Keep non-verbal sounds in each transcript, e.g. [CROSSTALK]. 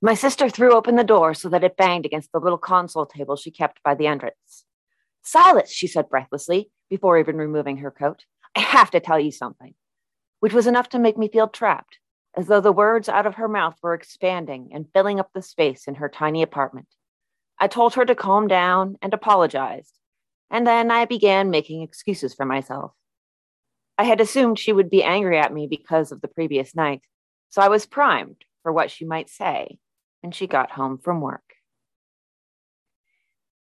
My sister threw open the door so that it banged against the little console table she kept by the entrance. Silas, she said breathlessly, before even removing her coat, I have to tell you something, which was enough to make me feel trapped, as though the words out of her mouth were expanding and filling up the space in her tiny apartment. I told her to calm down and apologized, and then I began making excuses for myself. I had assumed she would be angry at me because of the previous night, so I was primed for what she might say when she got home from work.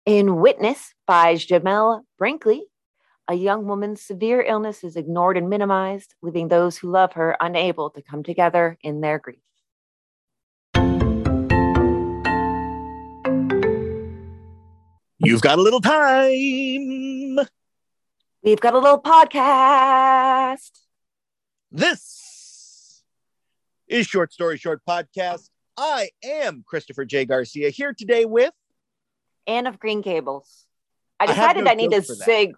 In Witness by Jamel Brinkley, a young woman's severe illness is ignored and minimized, leaving those who love her unable to come together in their grief. You've got a little time. We've got a little podcast. This is Short Story Short Podcast. I am Christopher J. Garcia here today with Anne of Green Gables. I I decided no I, need to joke for that. zig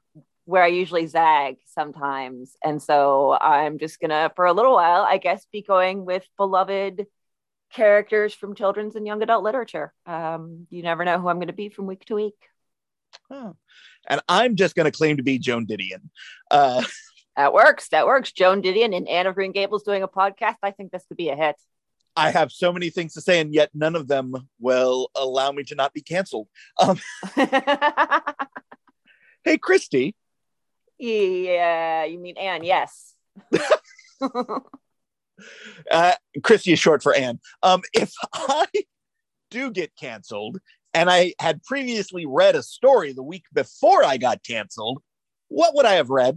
where I usually zag sometimes. And so I'm just going to, for a little while, I guess, be going with beloved characters from children's and young adult literature. Um, you never know who I'm going to be from week to week. Oh. And I'm just going to claim to be Joan Didion. Uh, [LAUGHS] That works. That works. Joan Didion and Anne of Green Gables doing a podcast. I think this could be a hit. I have so many things to say, and yet none of them will allow me to not be canceled. Um, [LAUGHS] hey, Christy, yeah, you mean Anne? Yes. [LAUGHS] uh, Christy is short for Anne. Um, if I do get canceled, and I had previously read a story the week before I got canceled, what would I have read?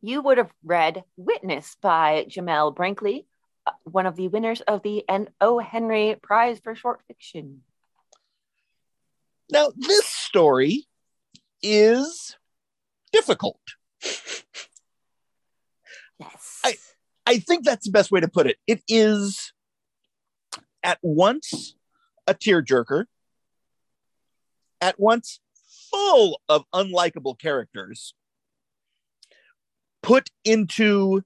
you would have read Witness by Jamel Brinkley, one of the winners of the N.O. Henry Prize for Short Fiction. Now, this story is difficult. Yes. I- I think that's the best way to put it. It is at once a tearjerker, at once full of unlikable characters, put into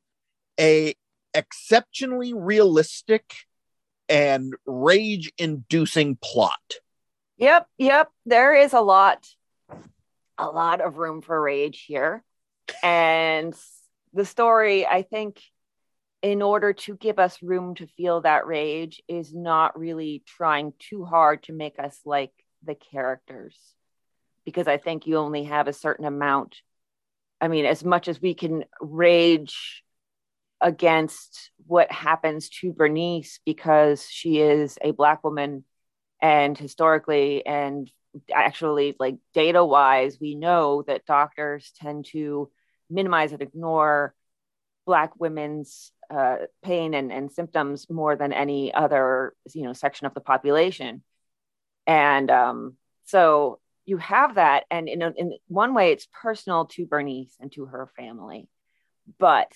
a exceptionally realistic and rage-inducing plot. Yep, yep. There is a lot, a lot of room for rage here. And the story, I think, in order to give us room to feel that rage, is not really trying too hard to make us like the characters. Because I think you only have a certain amount. I mean, as much as we can rage against what happens to Bernice because she is a Black woman. And historically and actually like data wise we know that doctors tend to minimize and ignore black women's uh, pain and, and symptoms more than any other you know section of the population. And um, so you have that. And in, in one way it's personal to bernice and to her family. But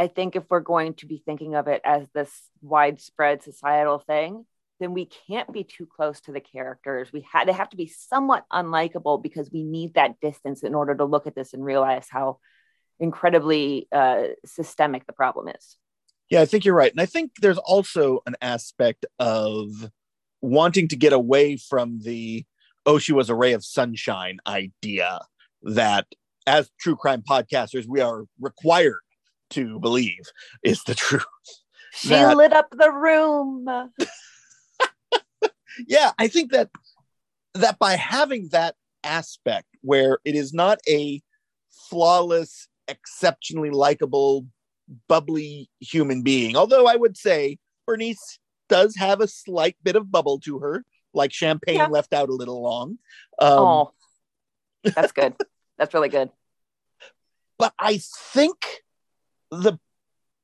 i think if we're going to be thinking of it as this widespread societal thing then we can't be too close to the characters. We had they have to be somewhat unlikable because we need that distance in order to look at this and realize how incredibly uh, systemic the problem is. Yeah, I think you're right. And I think there's also an aspect of wanting to get away from the oh, she was a ray of sunshine idea that as true crime podcasters, we are required to believe is the [LAUGHS] truth. She That- lit up the room. [LAUGHS] Yeah, I think that that by having that aspect where it is not a flawless, exceptionally likable, bubbly human being, although I would say Bernice does have a slight bit of bubble to her, like champagne Yeah. left out a little long. Um, oh, that's good. that's really good. [LAUGHS] but I think the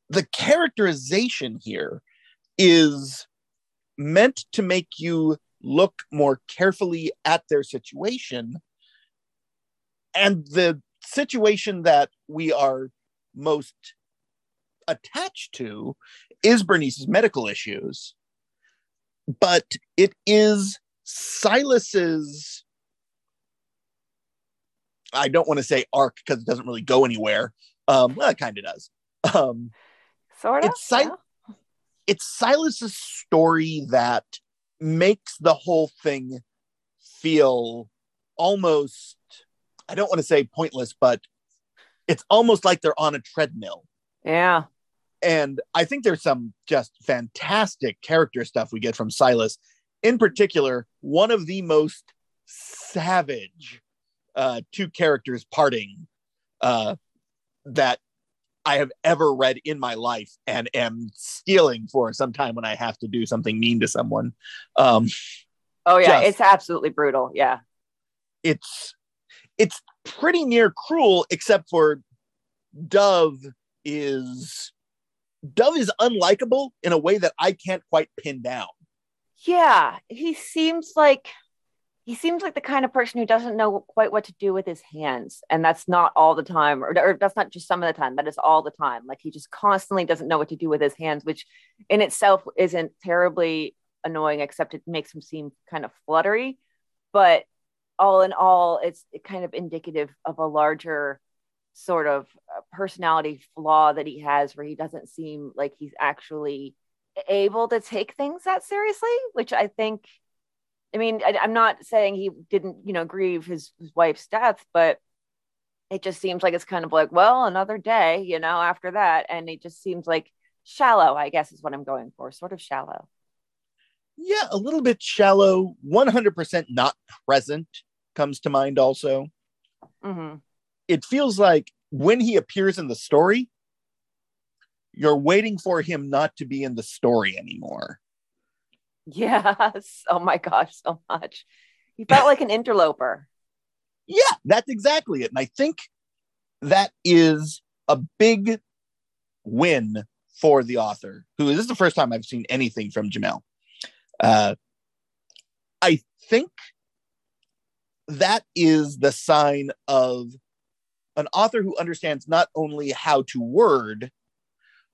the characterization here is meant to make you look more carefully at their situation and the situation that we are most attached to is Bernice's medical issues but it is Silas's I don't want to say arc because it doesn't really go anywhere. Um, well, it kind of does. [LAUGHS] Um, Sort of. It's sil- it's Silas's story that makes the whole thing feel almost I don't want to say pointless, but it's almost like they're on a treadmill. Yeah. And I think there's some just fantastic character stuff we get from Silas. In particular, one of the most savage uh, two characters parting uh, that I have ever read in my life and am stealing for some time when I have to do something mean to someone. Um, oh yeah, just, it's absolutely brutal. Yeah, it's it's pretty near cruel, except for Dove is Dove is unlikable in a way that I can't quite pin down. Yeah, he seems like he seems like the kind of person who doesn't know quite what to do with his hands and that's not all the time or, or, that's not just some of the time that is all the time. Like he just constantly doesn't know what to do with his hands which in itself isn't terribly annoying except it makes him seem kind of fluttery. But all in all it's kind of indicative of a larger sort of uh, personality flaw that he has where he doesn't seem like he's actually able to take things that seriously which i think I mean, I, am not saying he didn't, you know, grieve his, his wife's death, but it just seems like it's kind of like, well, another day, you know, after that. And it just seems like shallow, I guess is what I'm going for, sort of shallow. Yeah, a little bit shallow, 100% not present comes to mind also. Mm-hmm. It feels like when he appears in the story, you're waiting for him not to be in the story anymore. Yes. Oh my gosh, so much. He felt like an interloper. [LAUGHS] Yeah, that's exactly it. And I think that is a big win for the author, who this is the first time I've seen anything from Jamel. Uh, I think that is the sign of an author who understands not only how to word,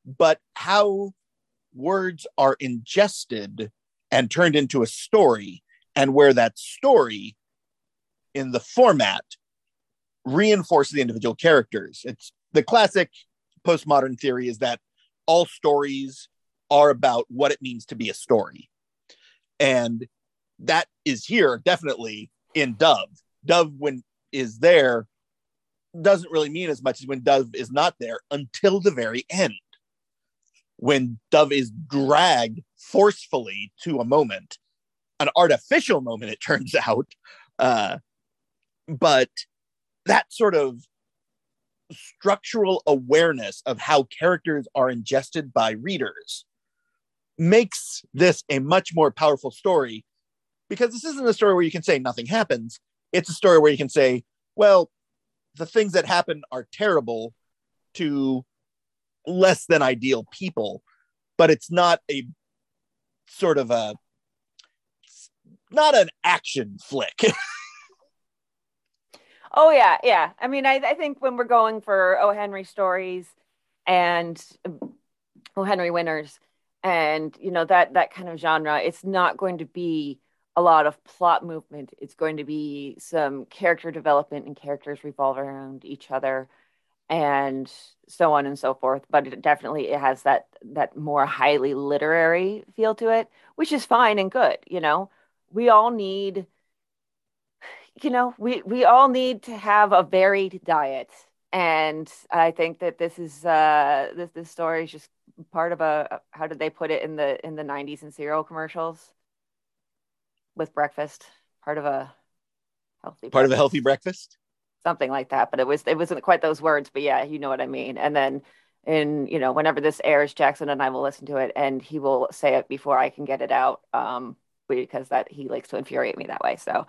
but how words are ingested and turned into a story, and where that story in the format reinforces the individual characters. It's the classic postmodern theory is that all stories are about what it means to be a story. And that is here definitely in Dove. Dove, when is there, doesn't really mean as much as when Dove is not there until the very end when Dove is dragged forcefully to a moment, an artificial moment, it turns [LAUGHS] out. Uh, but that sort of structural awareness of how characters are ingested by readers makes this a much more powerful story because this isn't a story where you can say nothing happens. It's a story where you can say, well, the things that happen are terrible to less than ideal people, but it's not a sort of a not an action flick. [LAUGHS] oh yeah, yeah. I mean, I, I think when we're going for O. Henry stories and um, O. Henry winners and you know that that kind of genre, it's not going to be a lot of plot movement. It's going to be some character development and characters revolve around each other and so on and so forth but it definitely it has that that more highly literary feel to it which is fine and good you know? We all need you know we we all need to have a varied diet. And i think that this is uh this this story is just part of a how did they put it in the in the 90s and cereal commercials? With breakfast part of a healthy part breakfast. of a healthy breakfast something like that. But it was it wasn't quite those words, but yeah, you know what I mean. And then in you know whenever this airs, Jackson and I will listen to it, and he will say it before I can get it out. Um, because that he likes to infuriate me that way. So,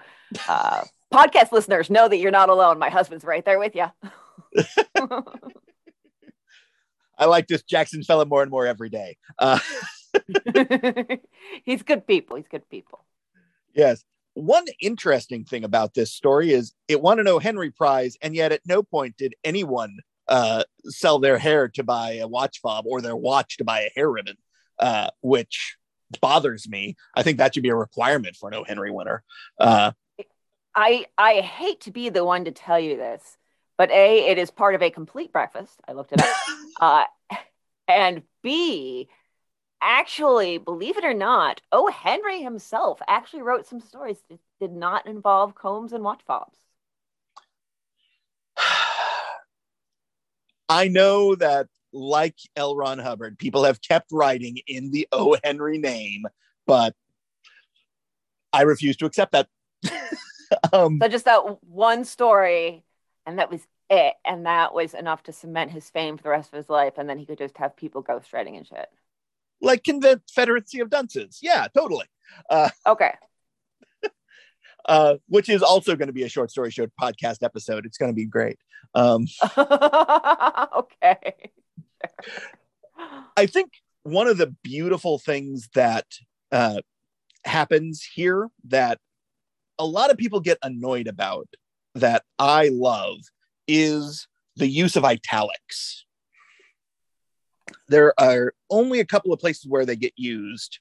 uh, [LAUGHS] podcast listeners know that you're not alone. My husband's right there with you. [LAUGHS] I like this Jackson fella more and more every day. Uh, [LAUGHS] He's good people. He's good people. Yes one interesting thing about this story is it won an O. Henry Prize, and yet at no point did anyone uh, sell their hair to buy a watch fob or their watch to buy a hair ribbon, uh, which bothers me. I think that should be a requirement for an O. Henry winner. Uh, I I hate to be the one to tell you this, but a it is part of a complete breakfast. I looked it up, [LAUGHS] uh, and b actually, believe it or not, O. Henry himself actually wrote some stories that did not involve combs and watch fobs. [SIGHS] I know that, like L. Ron Hubbard, people have kept writing in the O. Henry name, but I refuse to accept that. [LAUGHS] um, so just that one story, and that was it, and that was enough to cement his fame for the rest of his life, and then he could just have people ghostwriting and shit. Like Confederacy of Dunces, yeah, totally. Uh, okay. [LAUGHS] uh, which is also going to be a short story show podcast episode. It's going to be great. Um, [LAUGHS] okay. I think one of the beautiful things that uh, happens here that a lot of people get annoyed about that I love is the use of italics. There are only a couple of places where they get used,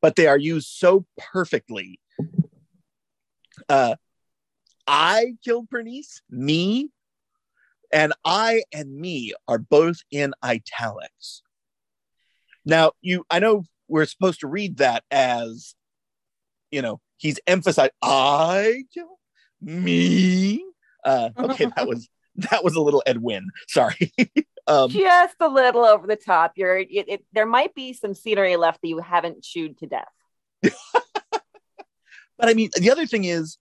but they are used so perfectly. Uh, I killed Bernice, me, and I and me are both in italics. Now, you, I know we're supposed to read that as, you know, he's emphasized I killed me. Uh, okay, that [LAUGHS] was [LAUGHS] that was a little Edwin. Sorry. [LAUGHS] um, Just a little over the top. You're it, it, there might be some scenery left that you haven't chewed to death. [LAUGHS] but I mean, the other thing is,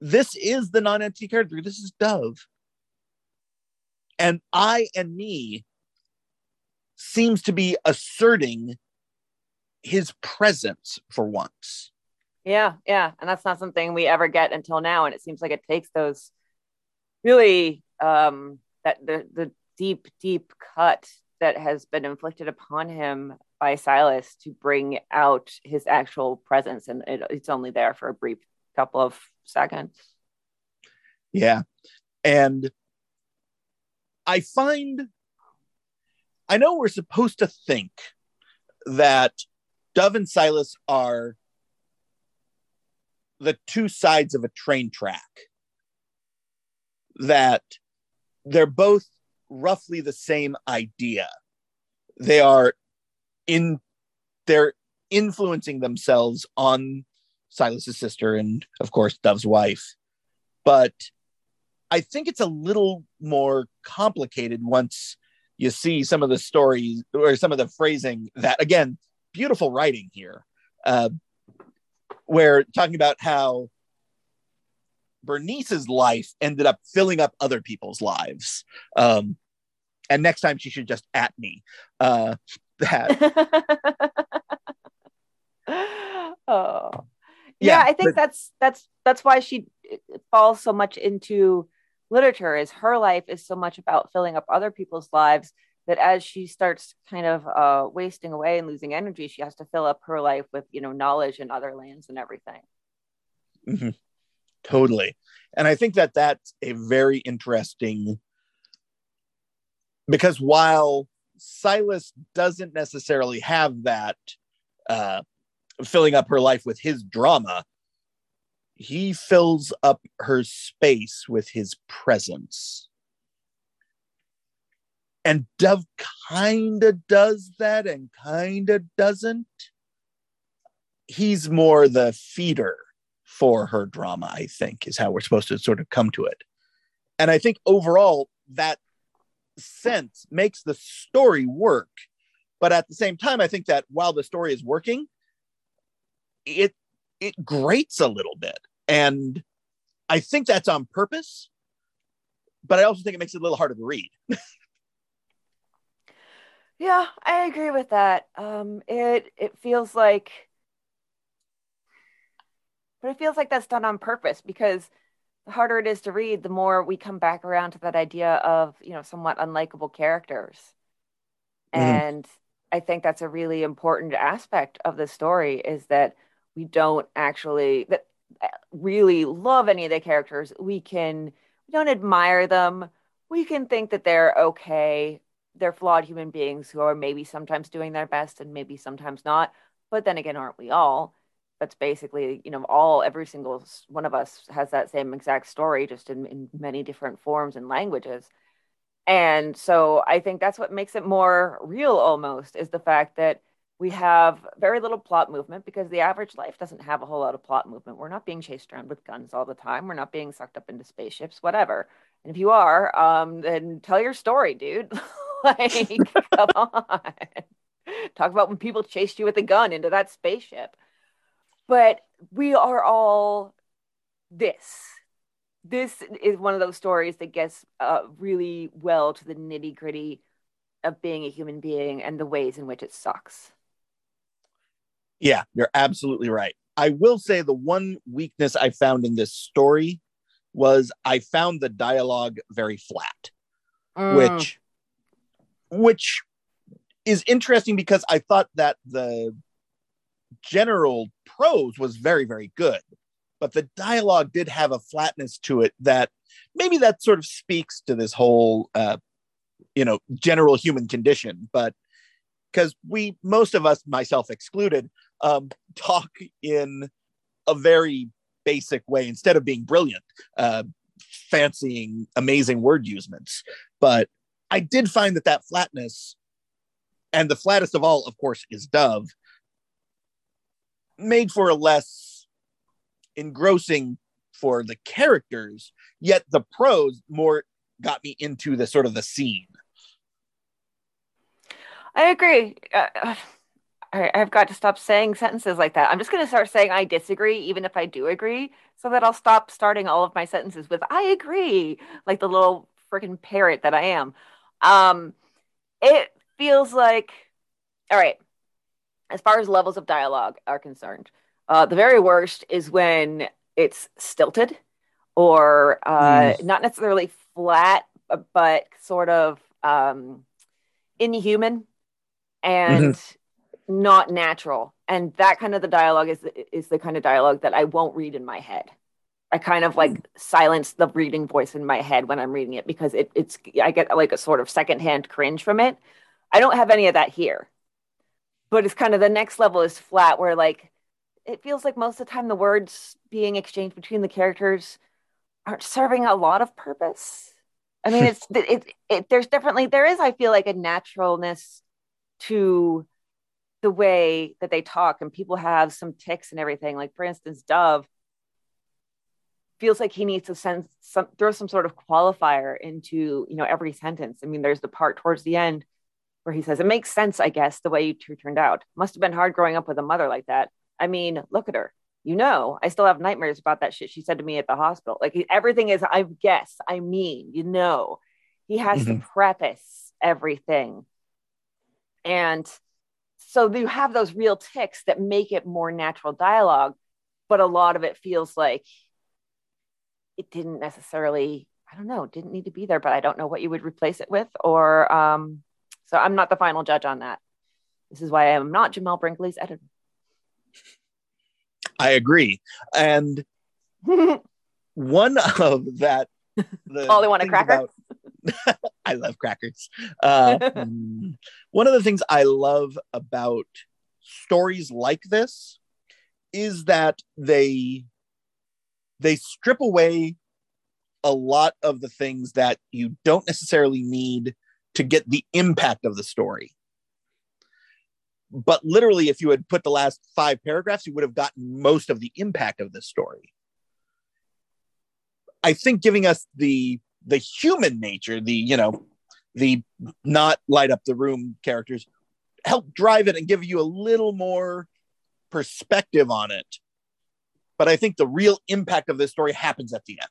this is the non-entity character. This is Dove, and I and me seems to be asserting his presence for once. Yeah, yeah, and that's not something we ever get until now, and it seems like it takes those really um, that the the deep deep cut that has been inflicted upon him by Silas to bring out his actual presence, and it, it's only there for a brief couple of seconds. Yeah, and I find I know we're supposed to think that Dove and Silas are the two sides of a train track that they're both roughly the same idea. They are in they're influencing themselves on Silas's sister and of course Dove's wife. But I think it's a little more complicated once you see some of the stories or some of the phrasing that again, beautiful writing here. Uh, where talking about how Bernice's life ended up filling up other people's lives. Um, and next time she should just at me. Uh, that. [LAUGHS] oh, yeah, yeah I think but, that's that's that's why she falls so much into literature. Is her life is so much about filling up other people's lives that as she starts kind of uh, wasting away and losing energy, she has to fill up her life with you know knowledge and other lands and everything. Mm-hmm. Totally. And I think that that's a very interesting because while Silas doesn't necessarily have that uh, filling up her life with his drama, he fills up her space with his presence. And Dove kind of does that and kind of doesn't. He's more the feeder for her drama, I think, is how we're supposed to sort of come to it. And I think overall, that sense makes the story work. But at the same time, I think that while the story is working, it it grates a little bit. And I think that's on purpose. But I also think it makes it a little harder to read. [LAUGHS] yeah, I agree with that. Um, it it feels like but it feels like that's done on purpose because the harder it is to read, the more we come back around to that idea of, you know, somewhat unlikable characters. Mm-hmm. And I think that's a really important aspect of the story is that we don't actually that really love any of the characters. We can we don't admire them. We can think that they're okay. They're flawed human beings who are maybe sometimes doing their best and maybe sometimes not. But then again, aren't we all? That's basically you know all every single one of us has that same exact story just in, in many different forms and languages And so I think that's what makes it more real almost is the fact that we have very little plot movement because the average life doesn't have a whole lot of plot movement. We're not being chased around with guns all the time. We're not being sucked up into spaceships, whatever. And if you are, um, then tell your story, dude. [LAUGHS] like, [LAUGHS] come on. Talk about when people chased you with a gun into that spaceship. But we are all this. This is one of those stories that gets uh, really well to the nitty gritty of being a human being and the ways in which it sucks. Yeah, you're absolutely right. I will say the one weakness I found in this story was I found the dialogue very flat, mm. which which is interesting because I thought that the general prose was very very good, but the dialogue did have a flatness to it that maybe that sort of speaks to this whole uh, you know general human condition, but because we most of us myself excluded um, talk in a very basic way instead of being brilliant, uh, fancying amazing word usements. But I did find that that flatness, and the flattest of all, of course, is Dove, made for a less engrossing for the characters, yet the prose more got me into the sort of the scene. I agree. Uh, [SIGHS] I've got to stop saying sentences like that. I'm just going to start saying I disagree, even if I do agree, so that I'll stop starting all of my sentences with I agree, like the little freaking parrot that I am. Um, it feels like, all right, as far as levels of dialogue are concerned, uh, the very worst is when it's stilted or uh, mm. not necessarily flat, but sort of um, inhuman and mm-hmm. not natural. And that kind of the dialogue is is the kind of dialogue that I won't read in my head. I kind of like silence the reading voice in my head when I'm reading it because it, it's I get like a sort of secondhand cringe from it. I don't have any of that here, but it's kind of the next level is flat where like it feels like most of the time the words being exchanged between the characters aren't serving a lot of purpose. I mean, it's it, [LAUGHS] it, it there's definitely there is I feel like a naturalness to the way that they talk and people have some tics and everything like for instance dove feels like he needs to send some throw some sort of qualifier into you know every sentence i mean there's the part towards the end where he says it makes sense i guess the way you two turned out must have been hard growing up with a mother like that i mean look at her you know i still have nightmares about that shit she said to me at the hospital like everything is i guess i mean you know he has mm-hmm. to preface everything and so you have those real tics that make it more natural dialogue, but a lot of it feels like it didn't necessarily, I don't know, didn't need to be there, but I don't know what you would replace it with. Or um, so I'm not the final judge on that. This is why I am not Jamel Brinkley's editor. I agree. And [LAUGHS] one of that the all they want a cracker. About, [LAUGHS] I love crackers. Uh, [LAUGHS] one of the things I love about stories like this is that they they strip away a lot of the things that you don't necessarily need to get the impact of the story. But literally, if you had put the last five paragraphs, you would have gotten most of the impact of this story. I think giving us the the human nature, the you know, the not light up the room characters, help drive it and give you a little more perspective on it. But I think the real impact of this story happens at the end.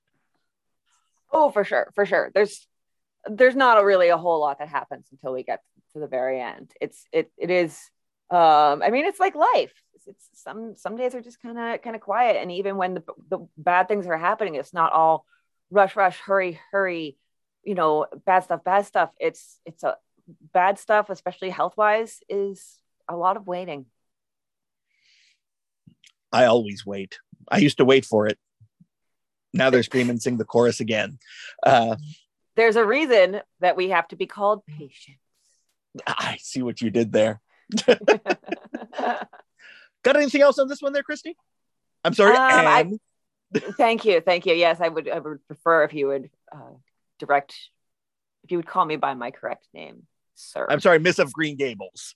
Oh, for sure, for sure. There's there's not really a whole lot that happens until we get to the very end. It's it it is um I mean it's like life. It's, it's some some days are just kind of kind of quiet. And even when the the bad things are happening it's not all rush rush hurry hurry you know bad stuff bad stuff. It's it's a bad stuff especially health wise is a lot of waiting. I always wait. I used to wait for it. Now they're screaming sing the chorus again. Uh, there's a reason that we have to be called patients. [LAUGHS] i see what you did there [LAUGHS] got anything else on this one there christy i'm sorry um, I, [LAUGHS] thank you, thank you. Yes, I would. I would prefer if you would uh, direct if you would call me by my correct name, sir. I'm sorry, Miss of Green Gables.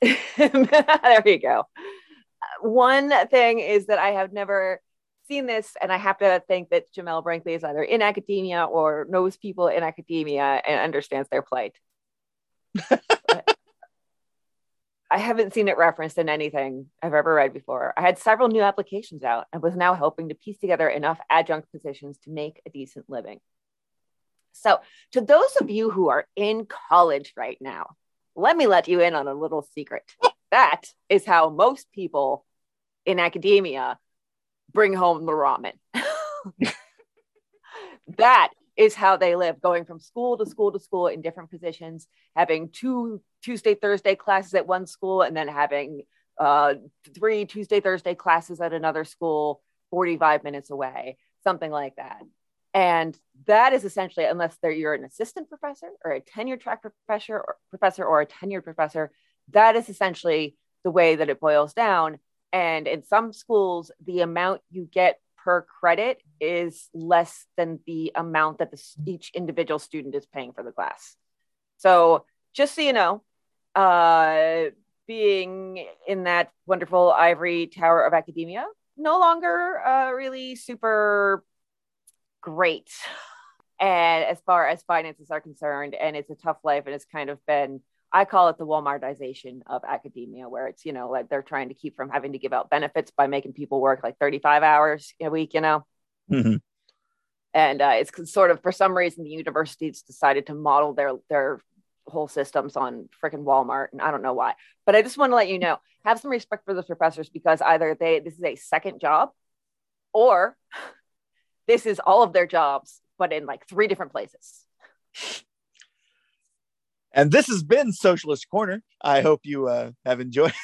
there you go. One thing is that I have never seen this, and I have to think that Jamel Brinkley is either in academia or knows people in academia and understands their plight. [LAUGHS] I haven't seen it referenced in anything I've ever read before. I had several new applications out and was now hoping to piece together enough adjunct positions to make a decent living. So, to those of you who are in college right now, let me let you in on a little secret. [LAUGHS] that is how most people in academia bring home the ramen. that is how they live, going from school to school to school in different positions, having two Tuesday, Thursday classes at one school, and then having uh, three Tuesday, Thursday classes at another school 45 minutes away, something like that. And that is essentially, unless you're an assistant professor or a tenure track professor or professor or a tenured professor, that is essentially the way that it boils down. And in some schools, the amount you get per credit is less than the amount that the, each individual student is paying for the class. So just so you know, uh, being in that wonderful ivory tower of academia, no longer uh, really super great. And as far as finances are concerned, and it's a tough life, and it's kind of been I call it the Walmartization of academia, where it's, you know, like they're trying to keep from having to give out benefits by making people work like 35 hours a week, you know? Mm-hmm. And uh, it's sort of, for some reason, the universities decided to model their, their whole systems on freaking Walmart. And I don't know why, but I just want to let you know, have some respect for those professors because either they, this is a second job or [LAUGHS] this is all of their jobs, but in like three different places. And this has been Socialist Corner. I hope you uh, have enjoyed. [LAUGHS]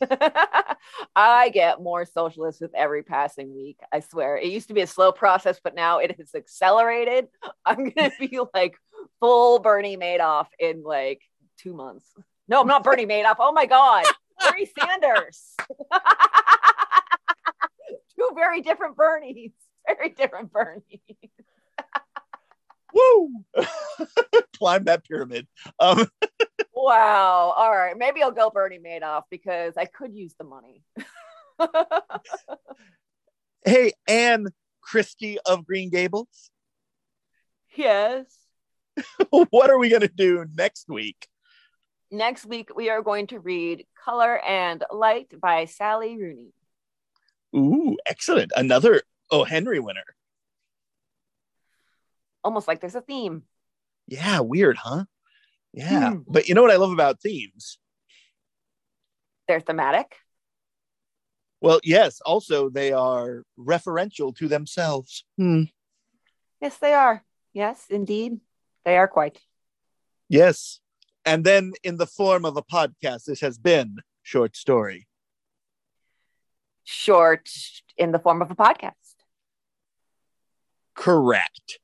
[LAUGHS] I get more socialist with every passing week. I swear. It used to be a slow process, but now it has accelerated. [LAUGHS] I'm going to be like full Bernie Madoff in like two months. No, I'm not Bernie Madoff. Oh my God. Bernie Sanders. Two very different Bernies. Very different Bernies. Woo! [LAUGHS] Climb that pyramid. Um, [LAUGHS] wow. All right. Maybe I'll go Bernie Madoff because I could use the money. [LAUGHS] hey, Anne Christie of Green Gables. Yes. what are we going to do next week? Next week, we are going to read Color and Light by Sally Rooney. Ooh, excellent. Another O. Henry winner almost like there's a theme. Yeah, weird, huh? Yeah. Hmm. But you know what I love about themes? They're thematic. Well, yes. Also, they are referential to themselves. Hmm. Yes, they are. Yes, indeed. They are quite. Yes. And then in the form of a podcast, this has been Short Story. Short in the form of a podcast. Correct.